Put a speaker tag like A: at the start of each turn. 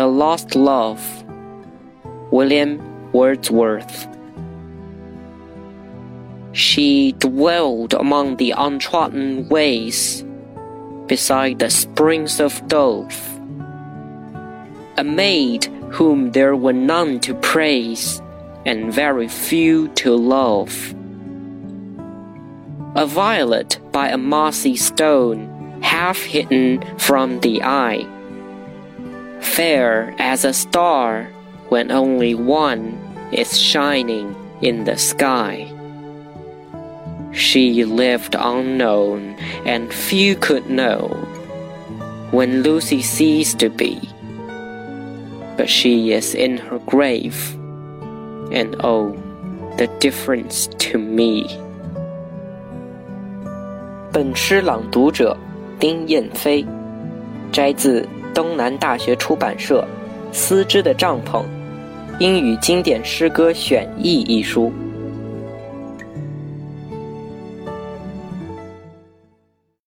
A: The Lost Love, William Wordsworth. She dwelled among the untrodden ways, beside the springs of Dove. A maid whom there were none to praise, and very few to love. A violet by a mossy stone, half hidden from the eye fair as a star when only one is shining in the sky. She lived unknown and few could know when Lucy ceased to be. But she is in her grave, and oh, the difference to me. 本诗朗读者丁雁飞，摘自东南大学出版社《思之的帐篷：英语经典诗歌选译》一书。